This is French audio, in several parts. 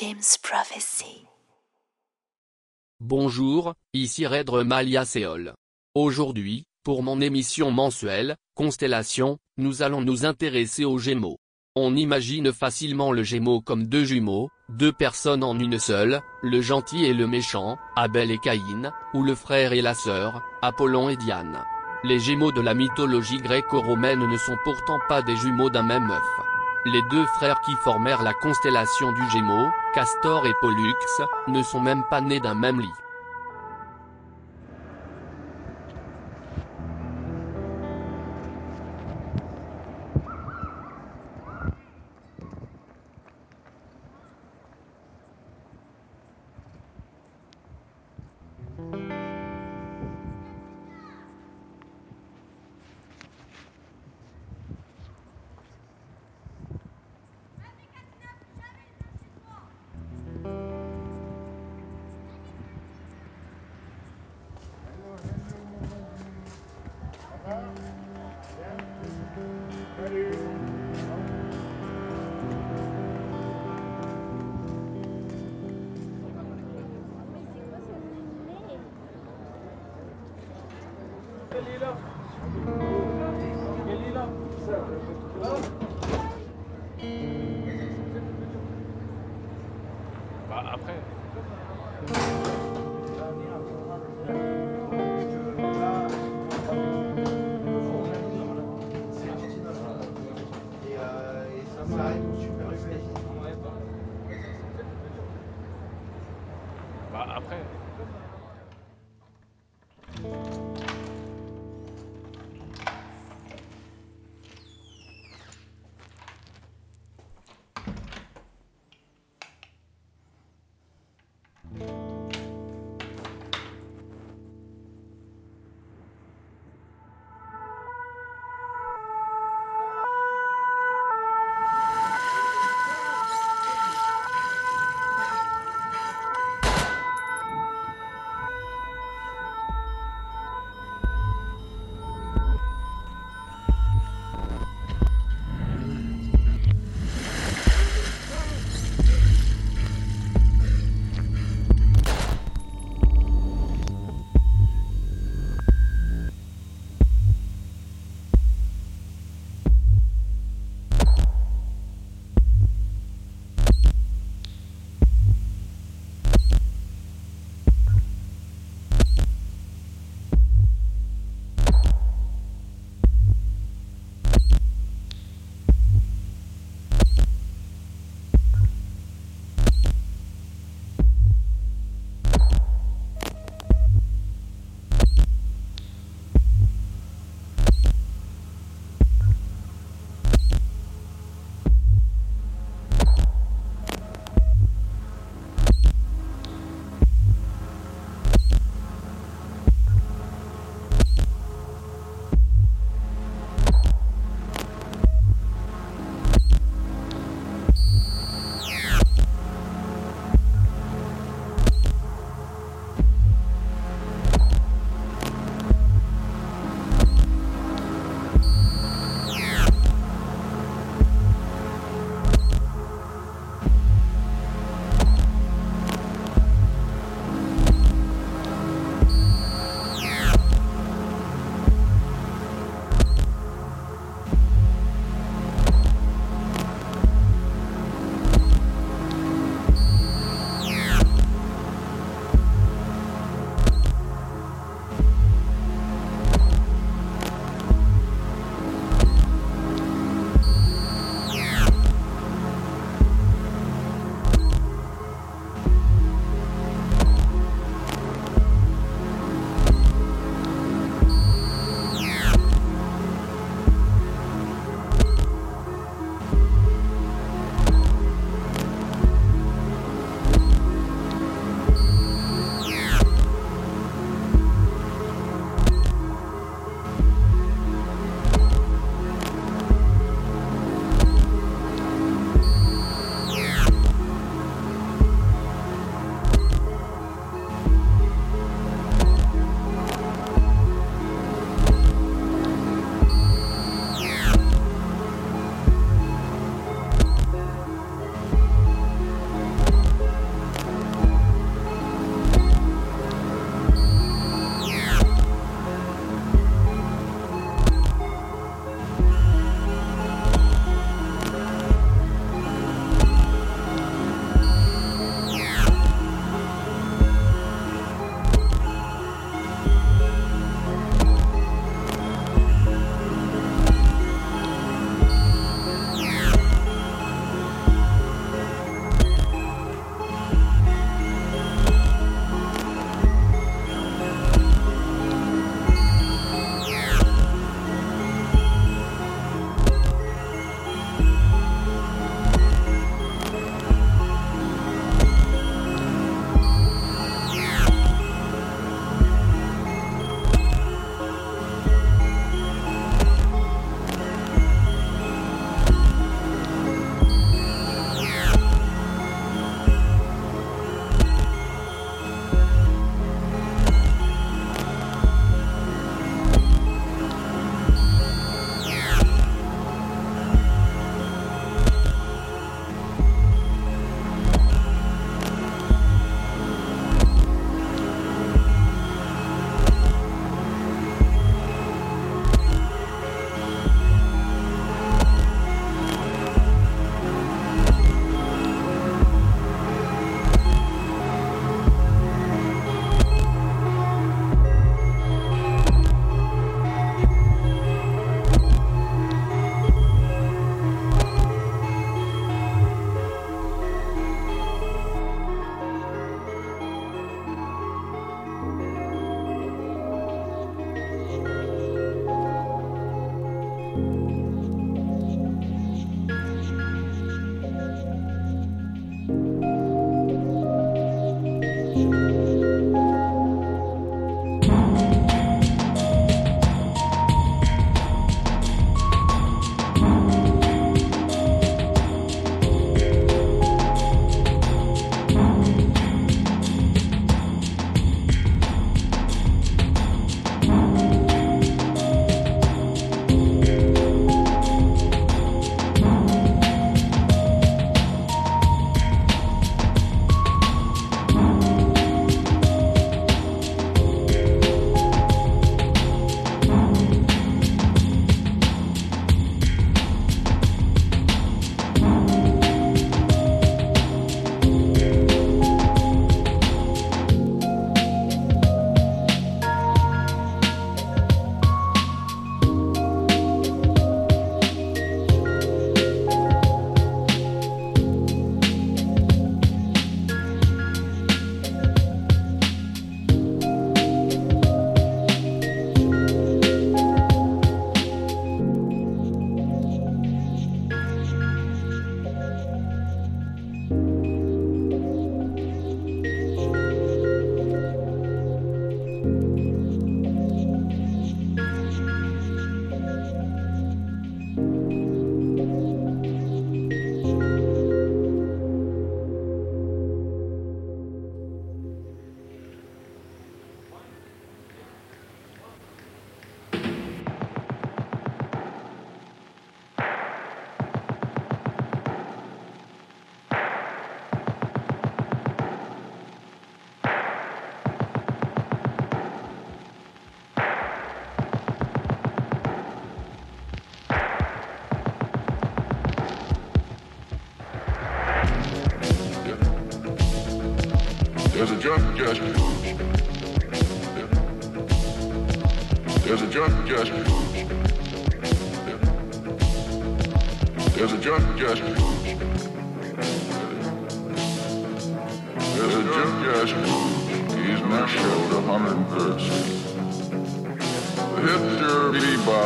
James Prophecy. Bonjour, ici Redre Malia Séol. Aujourd'hui, pour mon émission mensuelle, Constellation, nous allons nous intéresser aux Gémeaux. On imagine facilement le Gémeaux comme deux jumeaux, deux personnes en une seule, le gentil et le méchant, Abel et Caïn, ou le frère et la sœur, Apollon et Diane. Les Gémeaux de la mythologie gréco-romaine ne sont pourtant pas des jumeaux d'un même œuf. Les deux frères qui formèrent la constellation du Gémeaux, Castor et Pollux, ne sont même pas nés d'un même lit.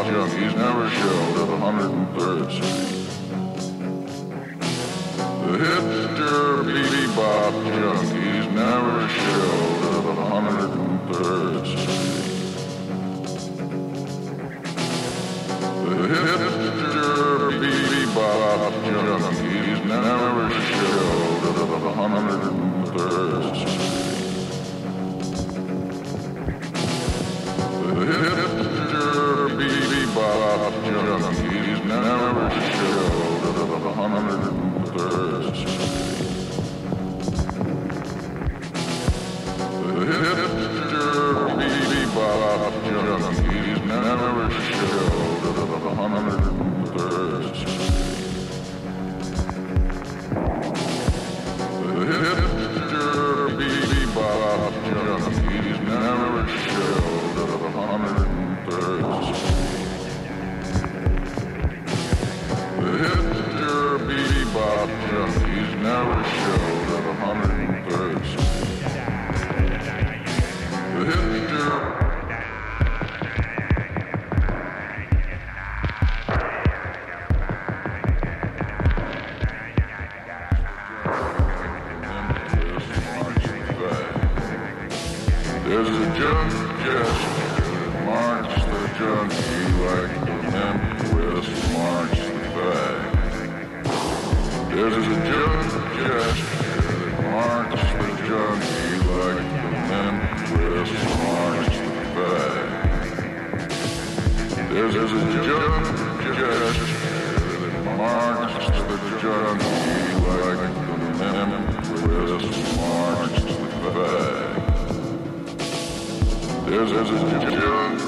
junkies never showed at 103rd Street. The hipster bebop junkies never showed at 103rd Street. The hipster bebop junkies never showed at 103rd Street. There's, there's, there's.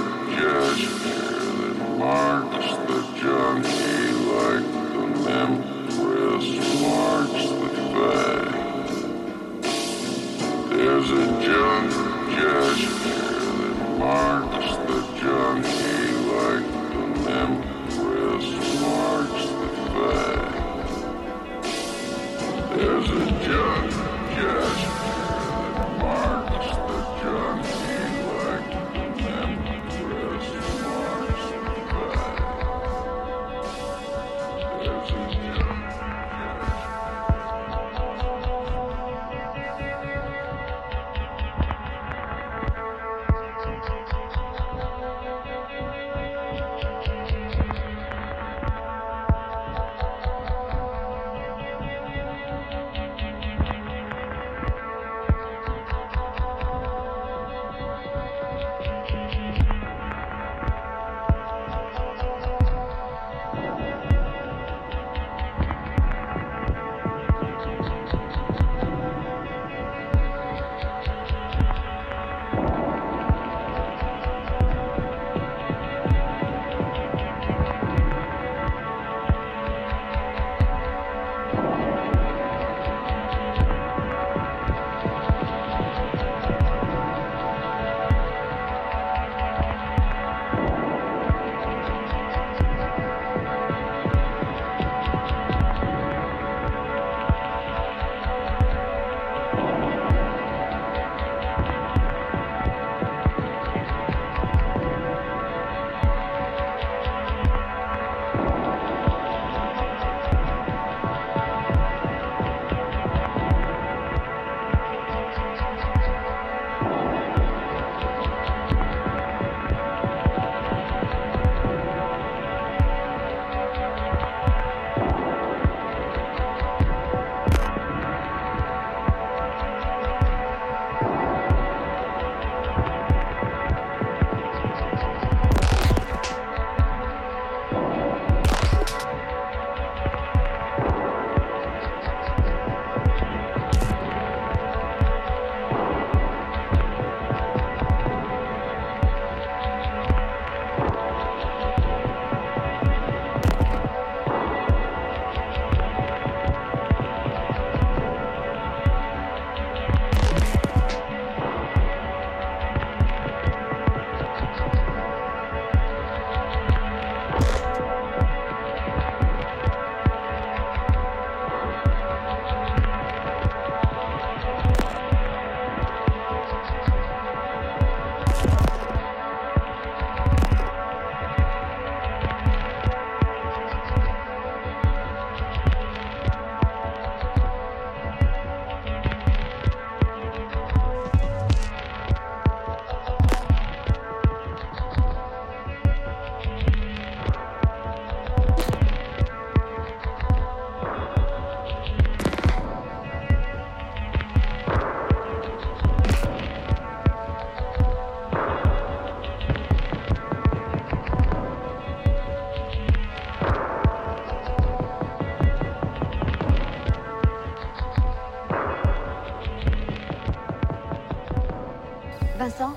Vincent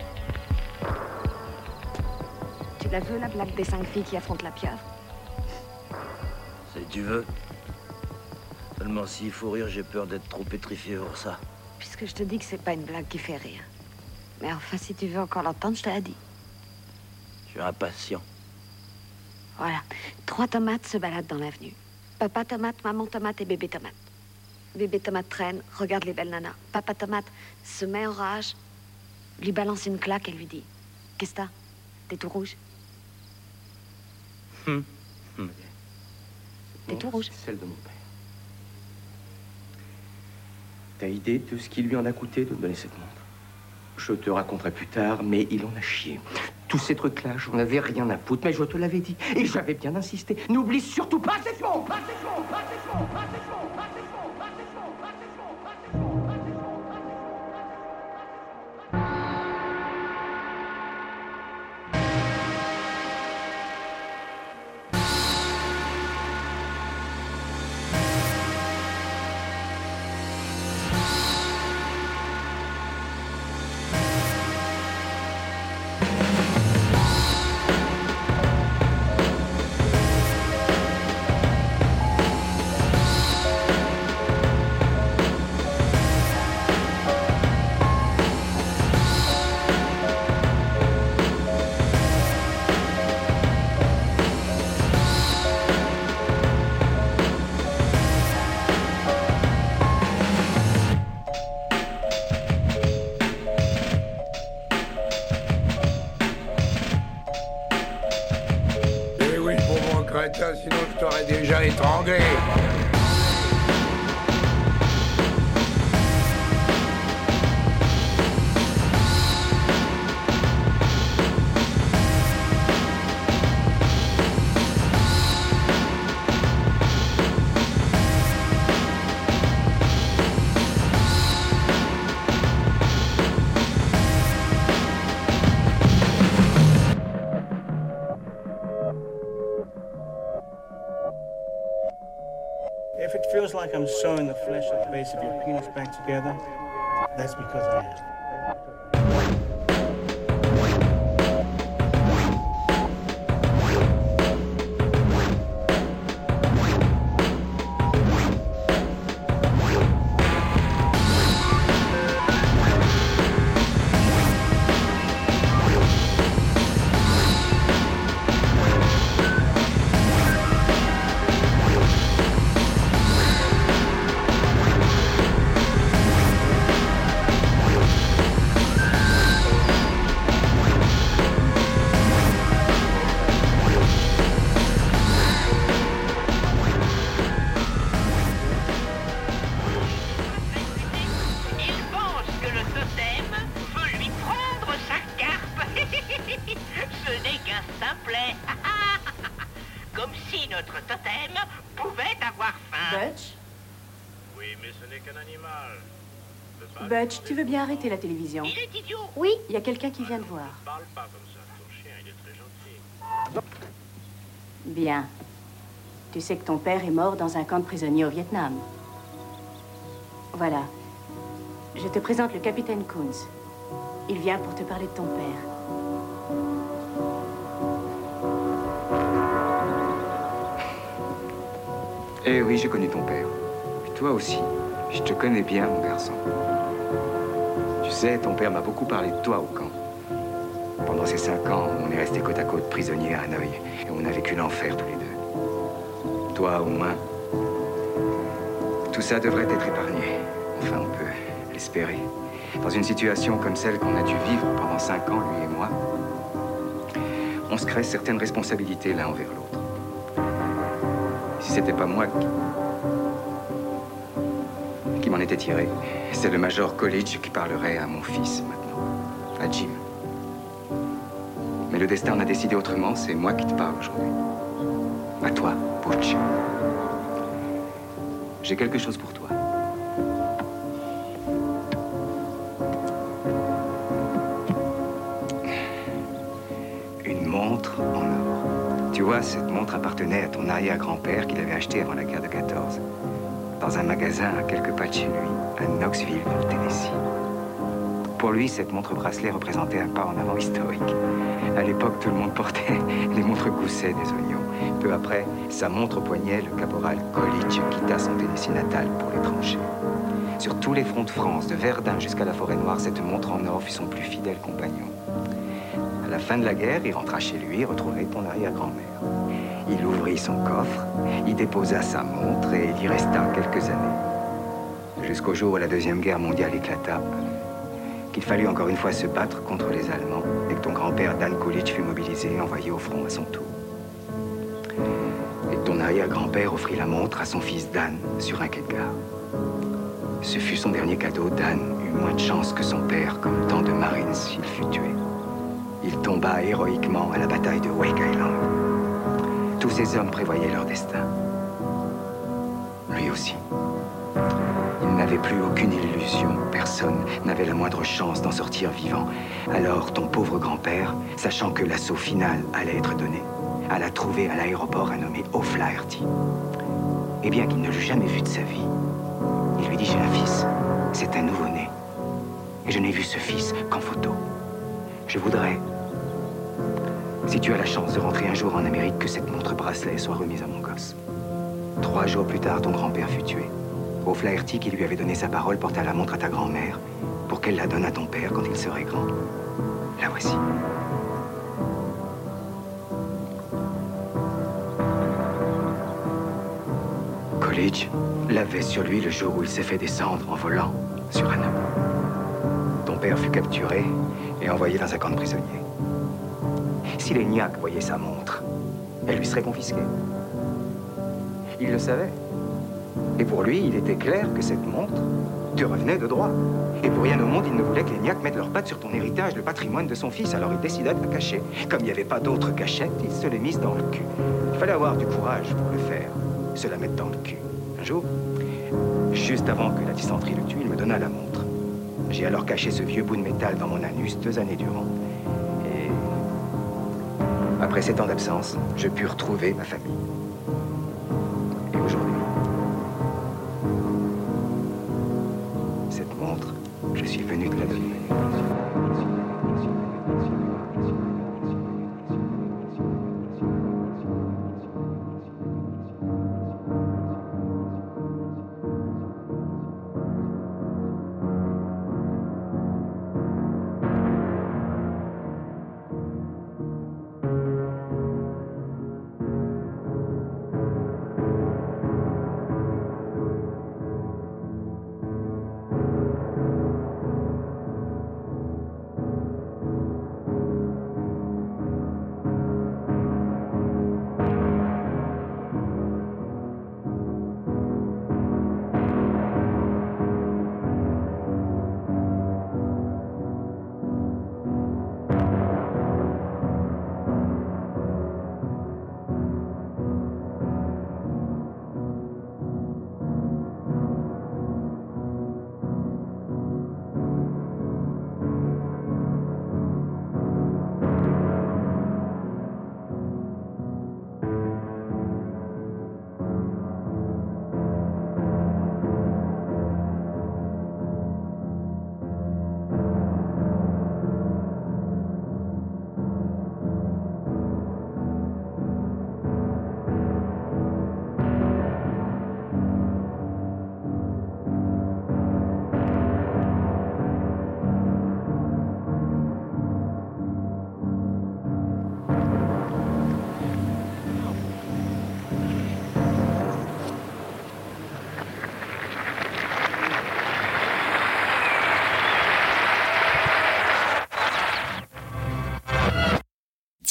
Tu la veux, la blague des cinq filles qui affrontent la pieuvre Si tu veux. Seulement s'il faut rire, j'ai peur d'être trop pétrifié pour ça. Puisque je te dis que c'est pas une blague qui fait rire. Mais enfin, si tu veux encore l'entendre, je te l'ai dit. Je suis impatient. Voilà. Trois tomates se baladent dans l'avenue. Papa tomate, maman tomate et bébé tomate. Bébé tomate traîne, regarde les belles nanas. Papa tomate se met en rage, lui balance une claque et lui dit Qu'est-ce que t'as? T'es tout rouge? Hum. Hum. T'es tout rouge. C'est celle de mon père. T'as idée de ce qui lui en a coûté de me donner cette montre? Je te raconterai plus tard, mais il en a chié. Tous ces trucs-là, j'en avais rien à foutre, mais je te l'avais dit. Et j'avais bien insisté. N'oublie surtout pas cette montre Pas cette montre Pas cette montre Pas cette montre crétin, sinon je t'aurais déjà étranglé. I'm sewing the flesh at the base of your penis back together, that's because I am. Tu veux bien arrêter la télévision Il est idiot. Oui, il y a quelqu'un qui vient de voir. Parle pas comme ça. Ton chien, il est très gentil. Bien. Tu sais que ton père est mort dans un camp de prisonniers au Vietnam. Voilà. Je te présente le capitaine Coons. Il vient pour te parler de ton père. Eh oui, j'ai connu ton père. Et toi aussi. Je te connais bien, mon garçon. Sais, ton père m'a beaucoup parlé de toi au camp. Pendant ces cinq ans, on est restés côte à côte prisonniers à Hanoï. Et on a vécu l'enfer tous les deux. Toi, au moins. Tout ça devrait être épargné. Enfin, on peut l'espérer. Dans une situation comme celle qu'on a dû vivre pendant cinq ans, lui et moi, on se crée certaines responsabilités l'un envers l'autre. Si c'était pas moi qui, c'est le Major College qui parlerait à mon fils maintenant, à Jim. Mais le destin en a décidé autrement, c'est moi qui te parle aujourd'hui. À toi, Butch. J'ai quelque chose pour toi. Une montre en or. Tu vois, cette montre appartenait à ton arrière-grand-père qu'il avait acheté avant la guerre de 14. Dans un magasin à quelques pas de chez lui, à Knoxville, dans le Tennessee. Pour lui, cette montre bracelet représentait un pas en avant historique. À l'époque, tout le monde portait les montres gousset des oignons. Peu après, sa montre au poignet, le caporal Colich quitta son Tennessee natal pour les tranchées. Sur tous les fronts de France, de Verdun jusqu'à la forêt noire, cette montre en or fut son plus fidèle compagnon. À la fin de la guerre, il rentra chez lui, retrouvé ton arrière-grand-mère. Il ouvrit son coffre, y déposa sa montre et il y resta quelques années. Jusqu'au jour où la Deuxième Guerre mondiale éclata, qu'il fallut encore une fois se battre contre les Allemands et que ton grand-père Dan Coolidge fut mobilisé et envoyé au front à son tour. Et ton arrière-grand-père offrit la montre à son fils Dan sur un quai. Ce fut son dernier cadeau. Dan eut moins de chance que son père, comme tant de Marines, il fut tué. Il tomba héroïquement à la bataille de Wake Island. Tous ces hommes prévoyaient leur destin. Lui aussi. Il n'avait plus aucune illusion. Personne n'avait la moindre chance d'en sortir vivant. Alors ton pauvre grand-père, sachant que l'assaut final allait être donné, alla trouver à l'aéroport un nommé O'Flaherty. Et bien qu'il ne l'eût jamais vu de sa vie, il lui dit J'ai un fils. C'est un nouveau-né. Et je n'ai vu ce fils qu'en photo. Je voudrais, si tu as la chance de rentrer un jour en Amérique, que cette montre bracelet soit remise à mon gosse. Trois jours plus tard, ton grand-père fut tué. O'Flaherty, qui lui avait donné sa parole, porta la montre à ta grand-mère pour qu'elle la donne à ton père quand il serait grand. La voici. Coolidge l'avait sur lui le jour où il s'est fait descendre en volant sur un homme. Ton père fut capturé et envoyé dans un camp de prisonniers. Si les Niaques voyaient sa montre, elle lui serait confisquée. Il le savait. Et pour lui, il était clair que cette montre te revenait de droit. Et pour rien au monde, il ne voulait que les Niaques mettent leurs pattes sur ton héritage, le patrimoine de son fils. Alors il décida de la cacher. Comme il n'y avait pas d'autre cachette, il se l'est mise dans le cul. Il fallait avoir du courage pour le faire, se la mettre dans le cul. Un jour, juste avant que la dysenterie le tue, il me donna la montre. J'ai alors caché ce vieux bout de métal dans mon anus deux années durant. Après sept ans d'absence, je pus retrouver ma famille. Et aujourd'hui, cette montre, je suis venu te la donner.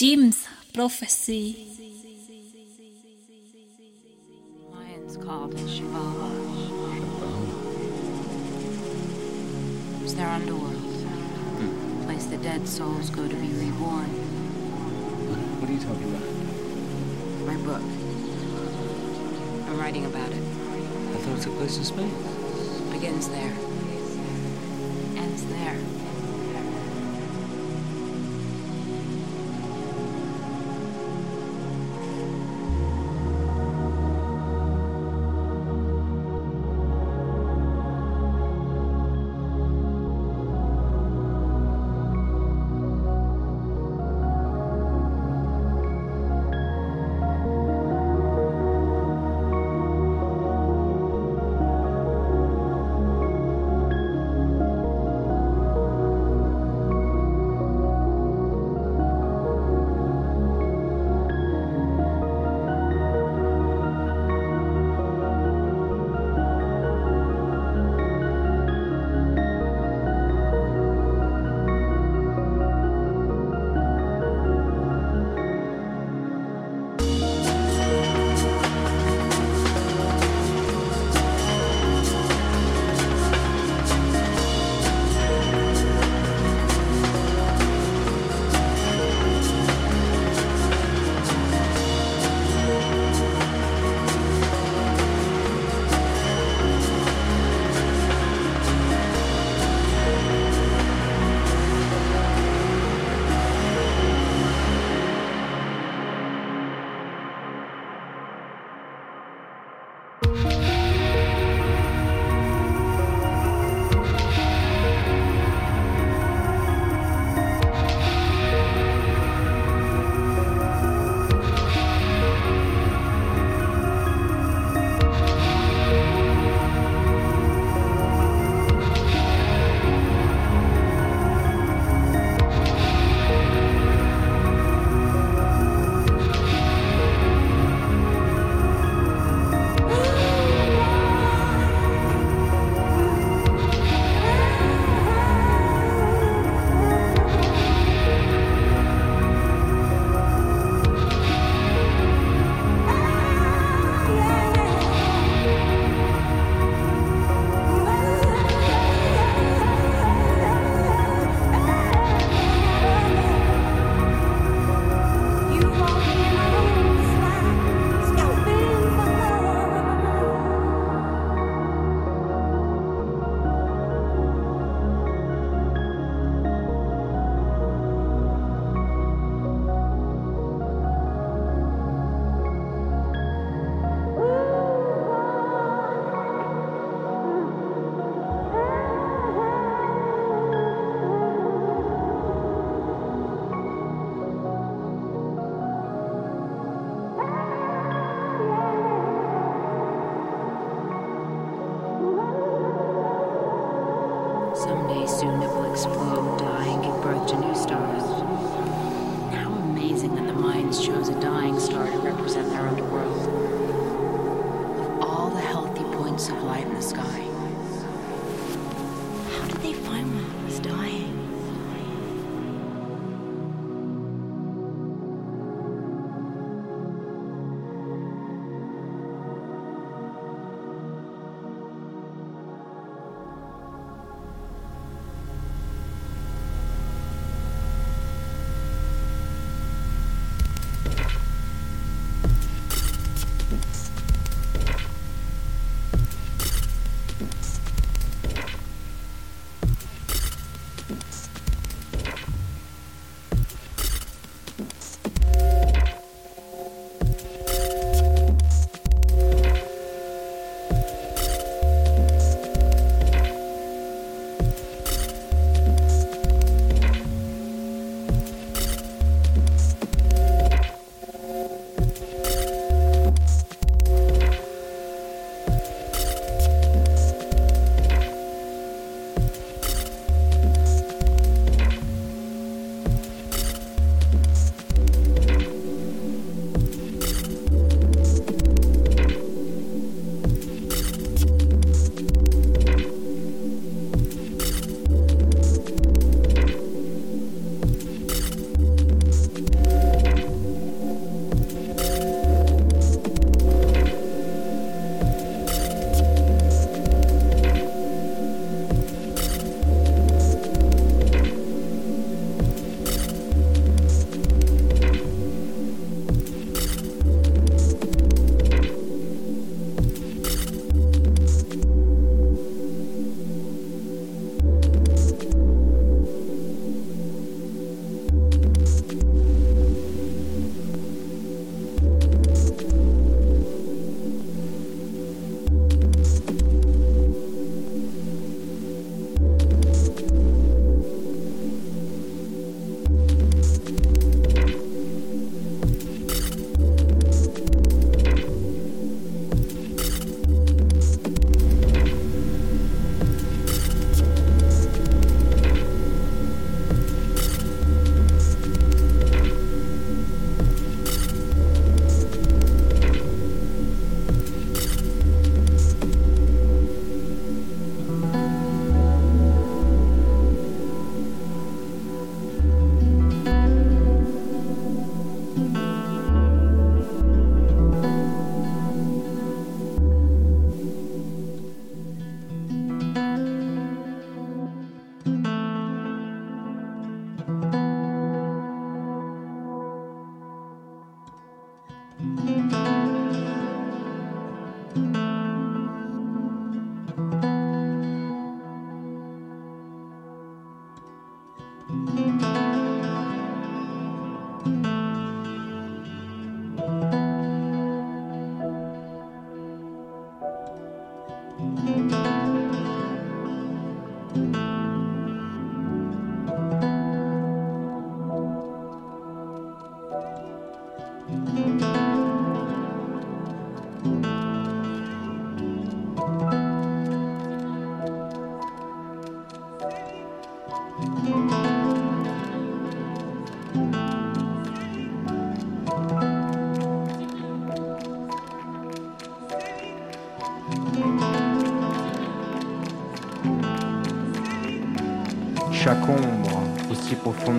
Jim's prophecy. Lions called it It's their underworld. A place the dead souls go to be reborn. What are you talking about? My book. I'm writing about it. I thought it took place in space. Begins there.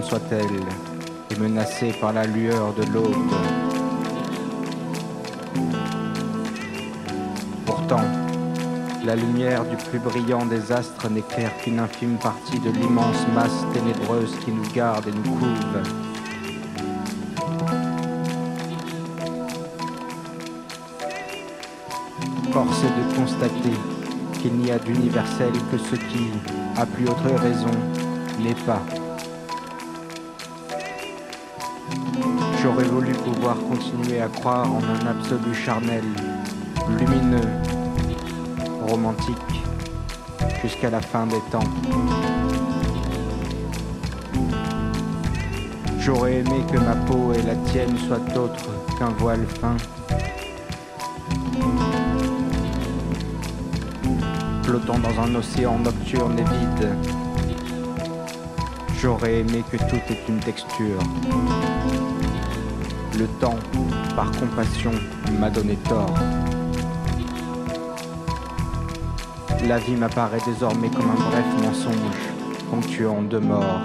Soit-elle, est menacée par la lueur de l'aube. Pourtant, la lumière du plus brillant des astres n'éclaire qu'une infime partie de l'immense masse ténébreuse qui nous garde et nous couve. Force est de constater qu'il n'y a d'universel que ce qui, à plus autre raison, n'est pas. Pouvoir continuer à croire en un absolu charnel, lumineux, romantique, jusqu'à la fin des temps. J'aurais aimé que ma peau et la tienne soient autres qu'un voile fin. flottant dans un océan nocturne et vide. J'aurais aimé que tout ait une texture. Le temps, par compassion, m'a donné tort. La vie m'apparaît désormais comme un bref mensonge, ponctuant de morts.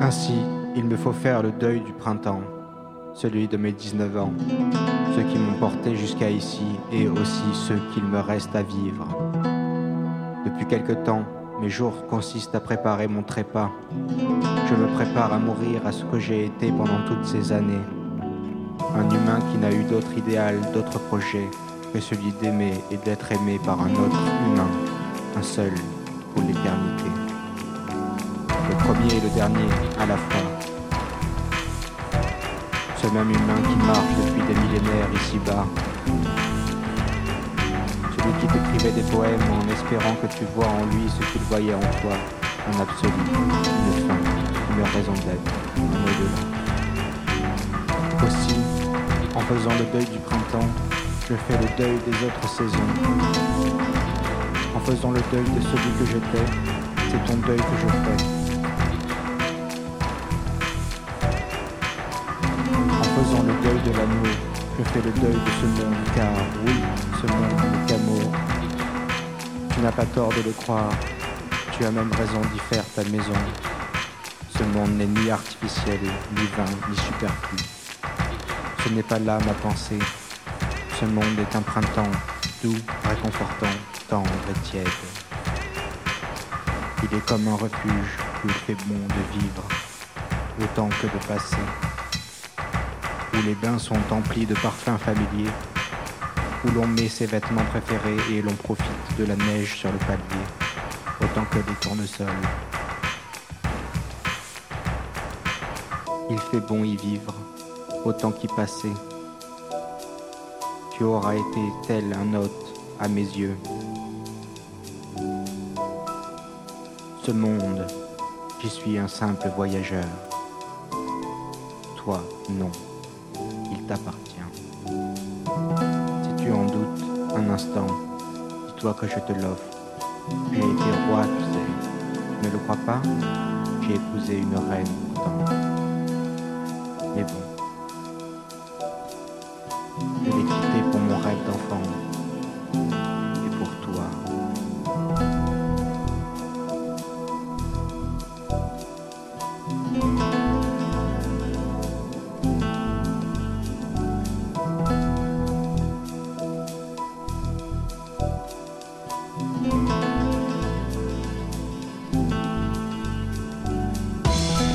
Ainsi, il me faut faire le deuil du printemps, celui de mes 19 ans, ceux qui m'ont porté jusqu'à ici et aussi ceux qu'il me reste à vivre. Depuis quelque temps, mes jours consistent à préparer mon trépas. Je me prépare à mourir à ce que j'ai été pendant toutes ces années. Un humain qui n'a eu d'autre idéal, d'autre projet que celui d'aimer et d'être aimé par un autre humain, un seul, pour l'éternité. Le premier et le dernier à la fois. Ce même humain qui marche depuis des millénaires ici-bas. Celui qui t'écrivait des poèmes en espérant que tu vois en lui ce qu'il voyait en toi, un absolu, une fin, raison d'être, au-delà. Aussi, en faisant le deuil du printemps, je fais le deuil des autres saisons. En faisant le deuil de celui que j'étais, c'est ton deuil que je fais. En faisant le deuil de l'amour, je fais le deuil de ce monde, car oui, ce monde n'est qu'amour. Tu n'as pas tort de le croire, tu as même raison d'y faire ta maison. Monde n'est ni artificiel, ni vain, ni superflu. Ce n'est pas là ma pensée. Ce monde est un printemps doux, réconfortant, tendre et tiède. Il est comme un refuge où il fait bon de vivre, autant que de passer. Où les bains sont emplis de parfums familiers, où l'on met ses vêtements préférés et l'on profite de la neige sur le palier, autant que des tournesols. Fait bon y vivre, autant qu'y passer. Tu auras été tel un hôte à mes yeux. Ce monde, j'y suis un simple voyageur. Toi, non, il t'appartient. Si tu en doutes un instant, dis-toi que je te l'offre. J'ai été roi, tu sais. Ne le crois pas? J'ai épousé une reine pourtant. Mais bon. Je l'ai quitté pour mon rêve d'enfant. Et pour toi.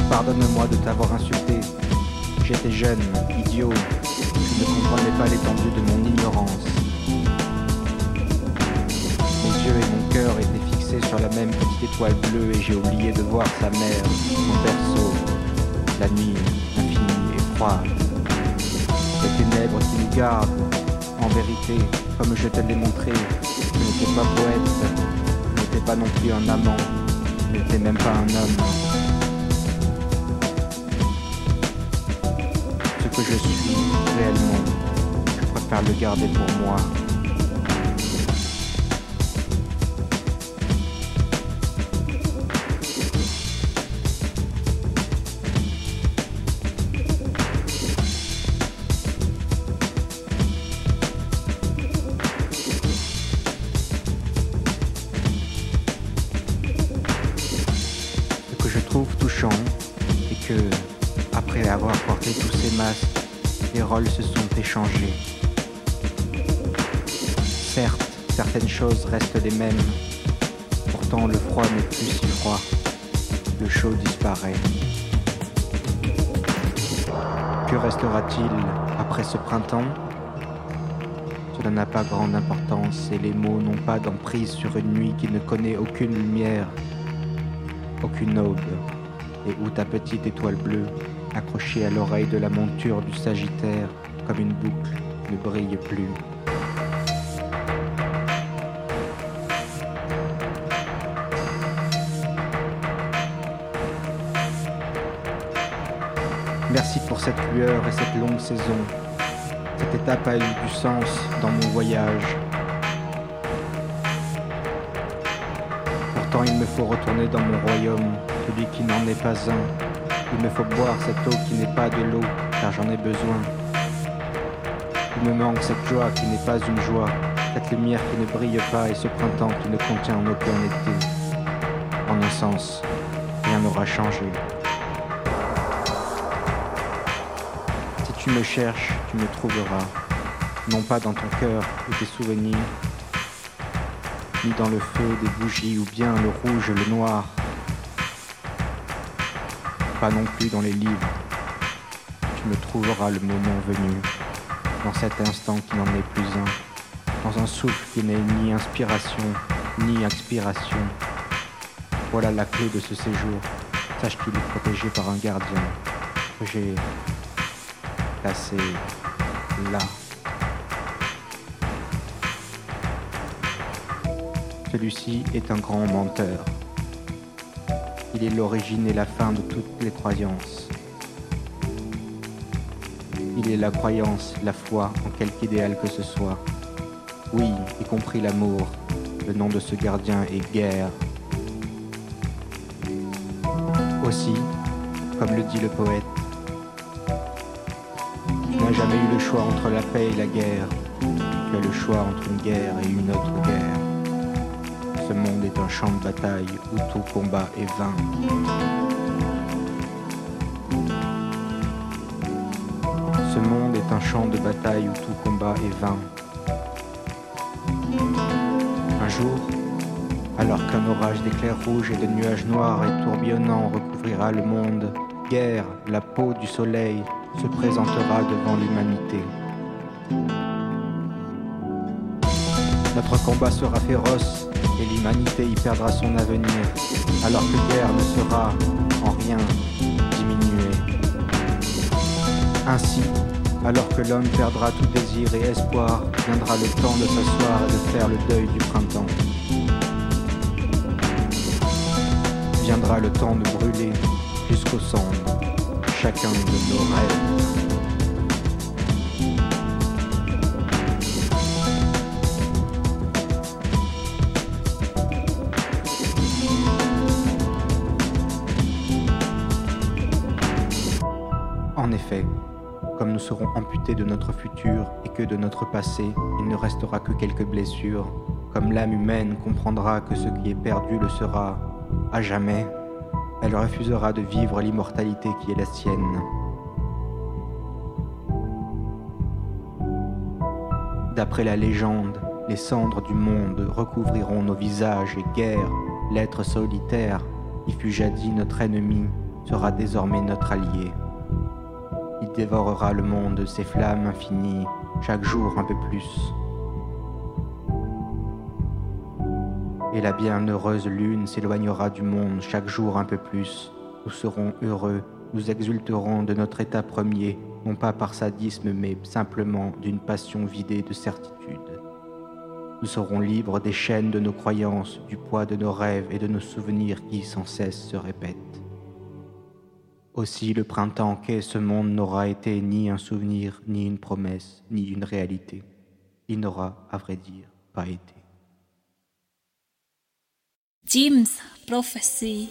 Pardonne-moi de t'avoir insulté. J'étais jeune, idiot. Je ne comprenais pas l'étendue de mon ignorance. Mes yeux et mon cœur étaient fixés sur la même petite étoile bleue et j'ai oublié de voir sa mère, son berceau. La nuit, infinie et froide. Les ténèbres qui nous gardent. En vérité, comme je te l'ai montré, je n'étais pas poète, je n'étais pas non plus un amant, je n'étais même pas un homme. Que je suis réellement, je préfère le garder pour moi. Restent les mêmes. Pourtant, le froid n'est plus si froid. Le chaud disparaît. Que restera-t-il après ce printemps? Cela n'a pas grande importance et les mots n'ont pas d'emprise sur une nuit qui ne connaît aucune lumière, aucune aube, et où ta petite étoile bleue, accrochée à l'oreille de la monture du Sagittaire comme une boucle, ne brille plus. Merci pour cette lueur et cette longue saison. Cette étape a eu du sens dans mon voyage. Pourtant il me faut retourner dans mon royaume, celui qui n'en est pas un. Il me faut boire cette eau qui n'est pas de l'eau, car j'en ai besoin. Il me manque cette joie qui n'est pas une joie, cette lumière qui ne brille pas et ce printemps qui ne contient aucun été. En un sens, rien n'aura changé. Tu me cherches, tu me trouveras, non pas dans ton cœur ou tes souvenirs, ni dans le feu des bougies ou bien le rouge le noir, pas non plus dans les livres. Tu me trouveras le moment venu, dans cet instant qui n'en est plus un, dans un souffle qui n'est ni inspiration ni expiration. Voilà la clé de ce séjour. Sache qu'il est protégé par un gardien j'ai placé là. Celui-ci est un grand menteur. Il est l'origine et la fin de toutes les croyances. Il est la croyance, la foi en quelque idéal que ce soit. Oui, y compris l'amour. Le nom de ce gardien est guerre. Aussi, comme le dit le poète, jamais eu le choix entre la paix et la guerre. Tu as le choix entre une guerre et une autre guerre. Ce monde est un champ de bataille où tout combat est vain. Ce monde est un champ de bataille où tout combat est vain. Un jour, alors qu'un orage d'éclairs rouges et de nuages noirs et tourbillonnants recouvrira le monde, guerre, la peau du soleil, se présentera devant l'humanité. Notre combat sera féroce et l'humanité y perdra son avenir, alors que guerre ne sera en rien diminuée. Ainsi, alors que l'homme perdra tout désir et espoir, viendra le temps de s'asseoir et de faire le deuil du printemps. Viendra le temps de brûler jusqu'au cendres chacun de nos rêves. En effet, comme nous serons amputés de notre futur et que de notre passé, il ne restera que quelques blessures, comme l'âme humaine comprendra que ce qui est perdu le sera à jamais, elle refusera de vivre l'immortalité qui est la sienne. D'après la légende, les cendres du monde recouvriront nos visages et guerre, l'être solitaire, qui fut jadis notre ennemi, sera désormais notre allié. Il dévorera le monde de ses flammes infinies, chaque jour un peu plus. Et la bienheureuse lune s'éloignera du monde chaque jour un peu plus. Nous serons heureux, nous exulterons de notre état premier, non pas par sadisme, mais simplement d'une passion vidée de certitude. Nous serons libres des chaînes de nos croyances, du poids de nos rêves et de nos souvenirs qui sans cesse se répètent. Aussi le printemps qu'est ce monde n'aura été ni un souvenir, ni une promesse, ni une réalité. Il n'aura, à vrai dire, pas été. James Prophecy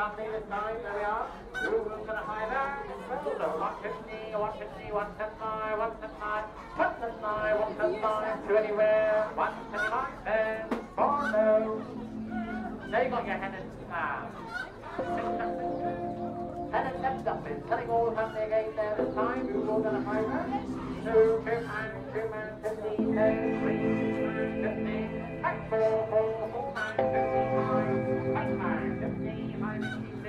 Sunday there we are. Who was going to high that? Well, 150, 150, 179, 179, to anywhere, 179, then, Now you got your head in time. Helen steps up is telling all the family again there time, who will going to high that? Two, two man, 15, 10, 3, time.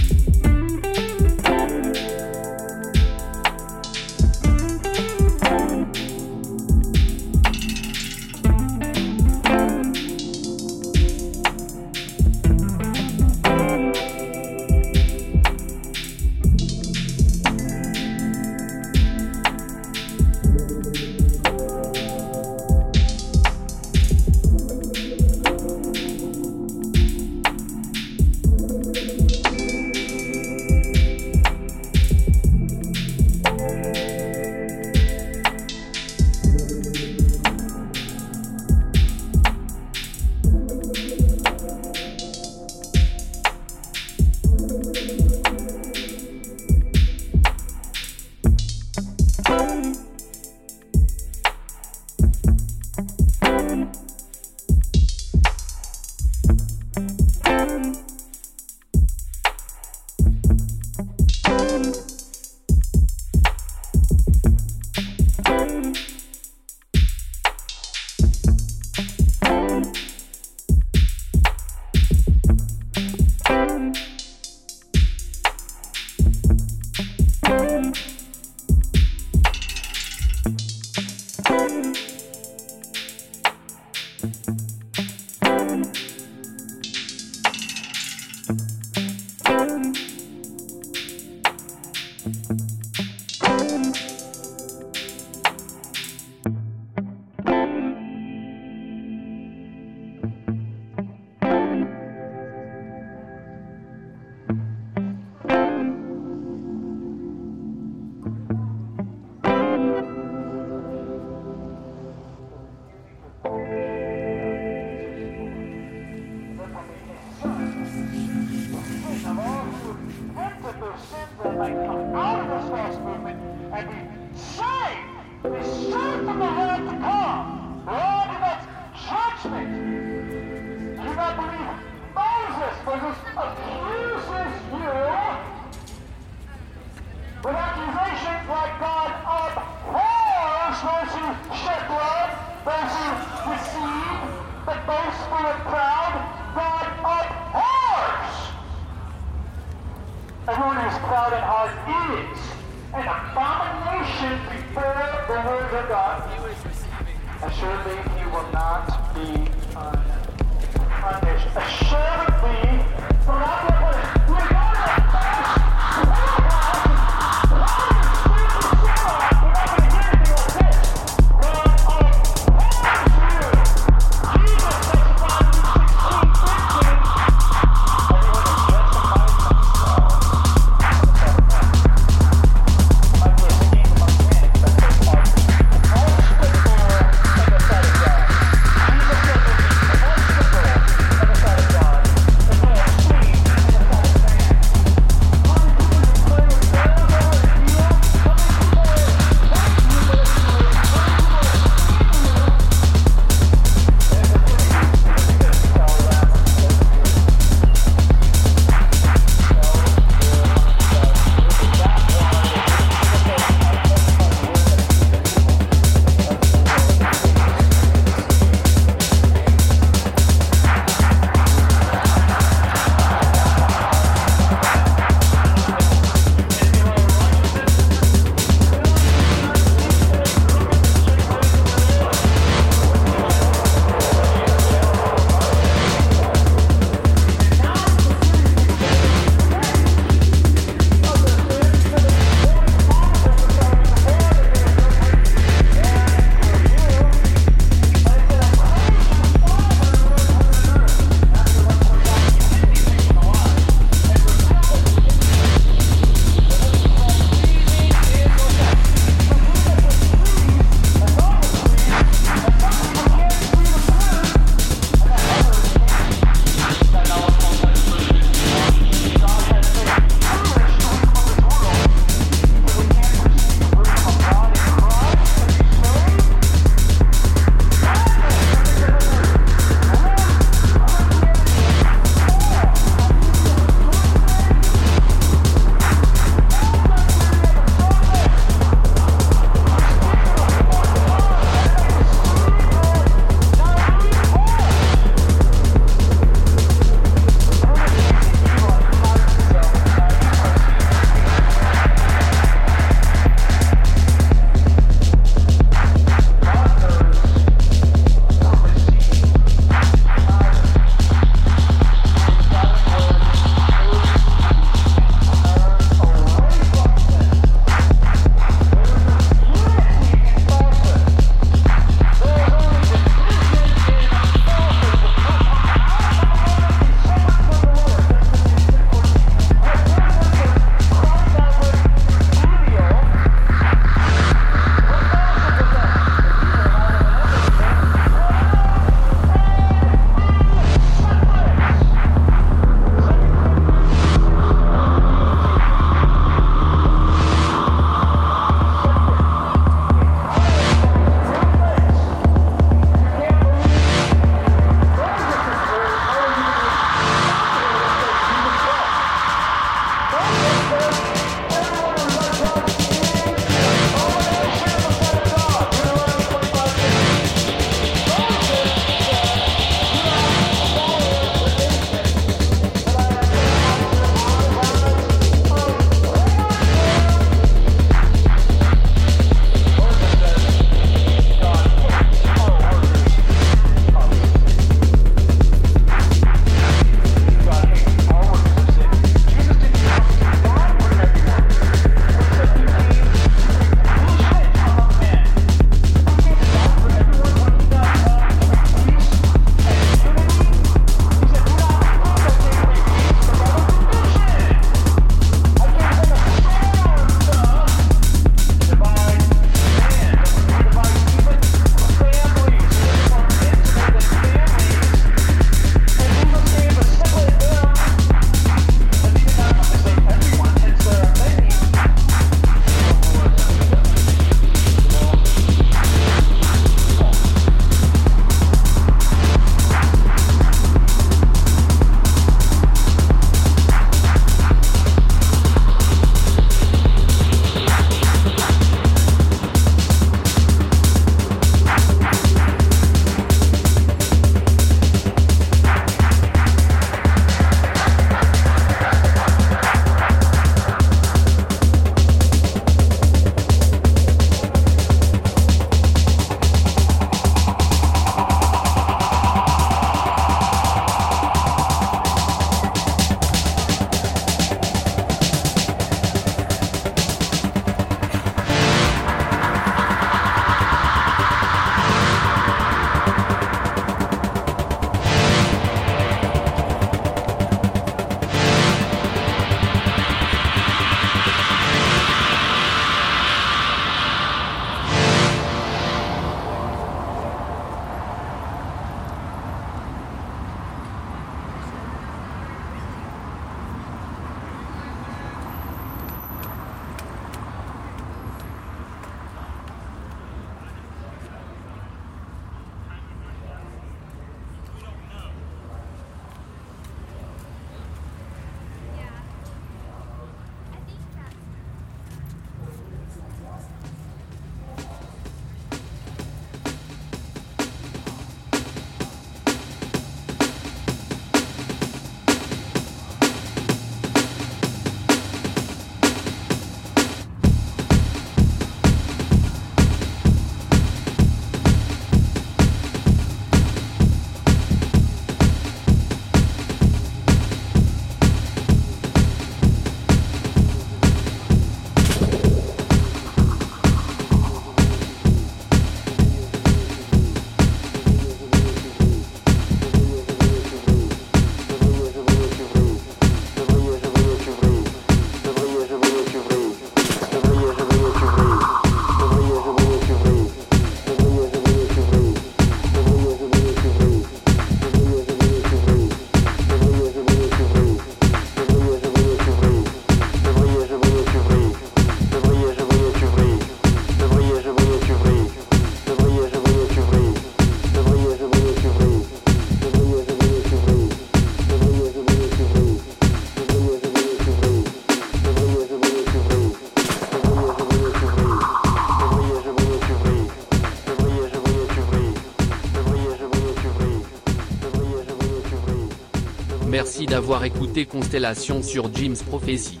D'avoir écouté Constellation sur Jim's Prophecy.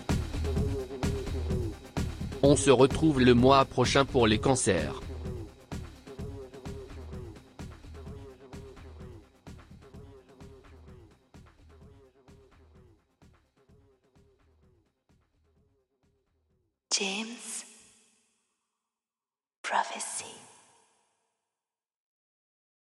On se retrouve le mois prochain pour les cancers.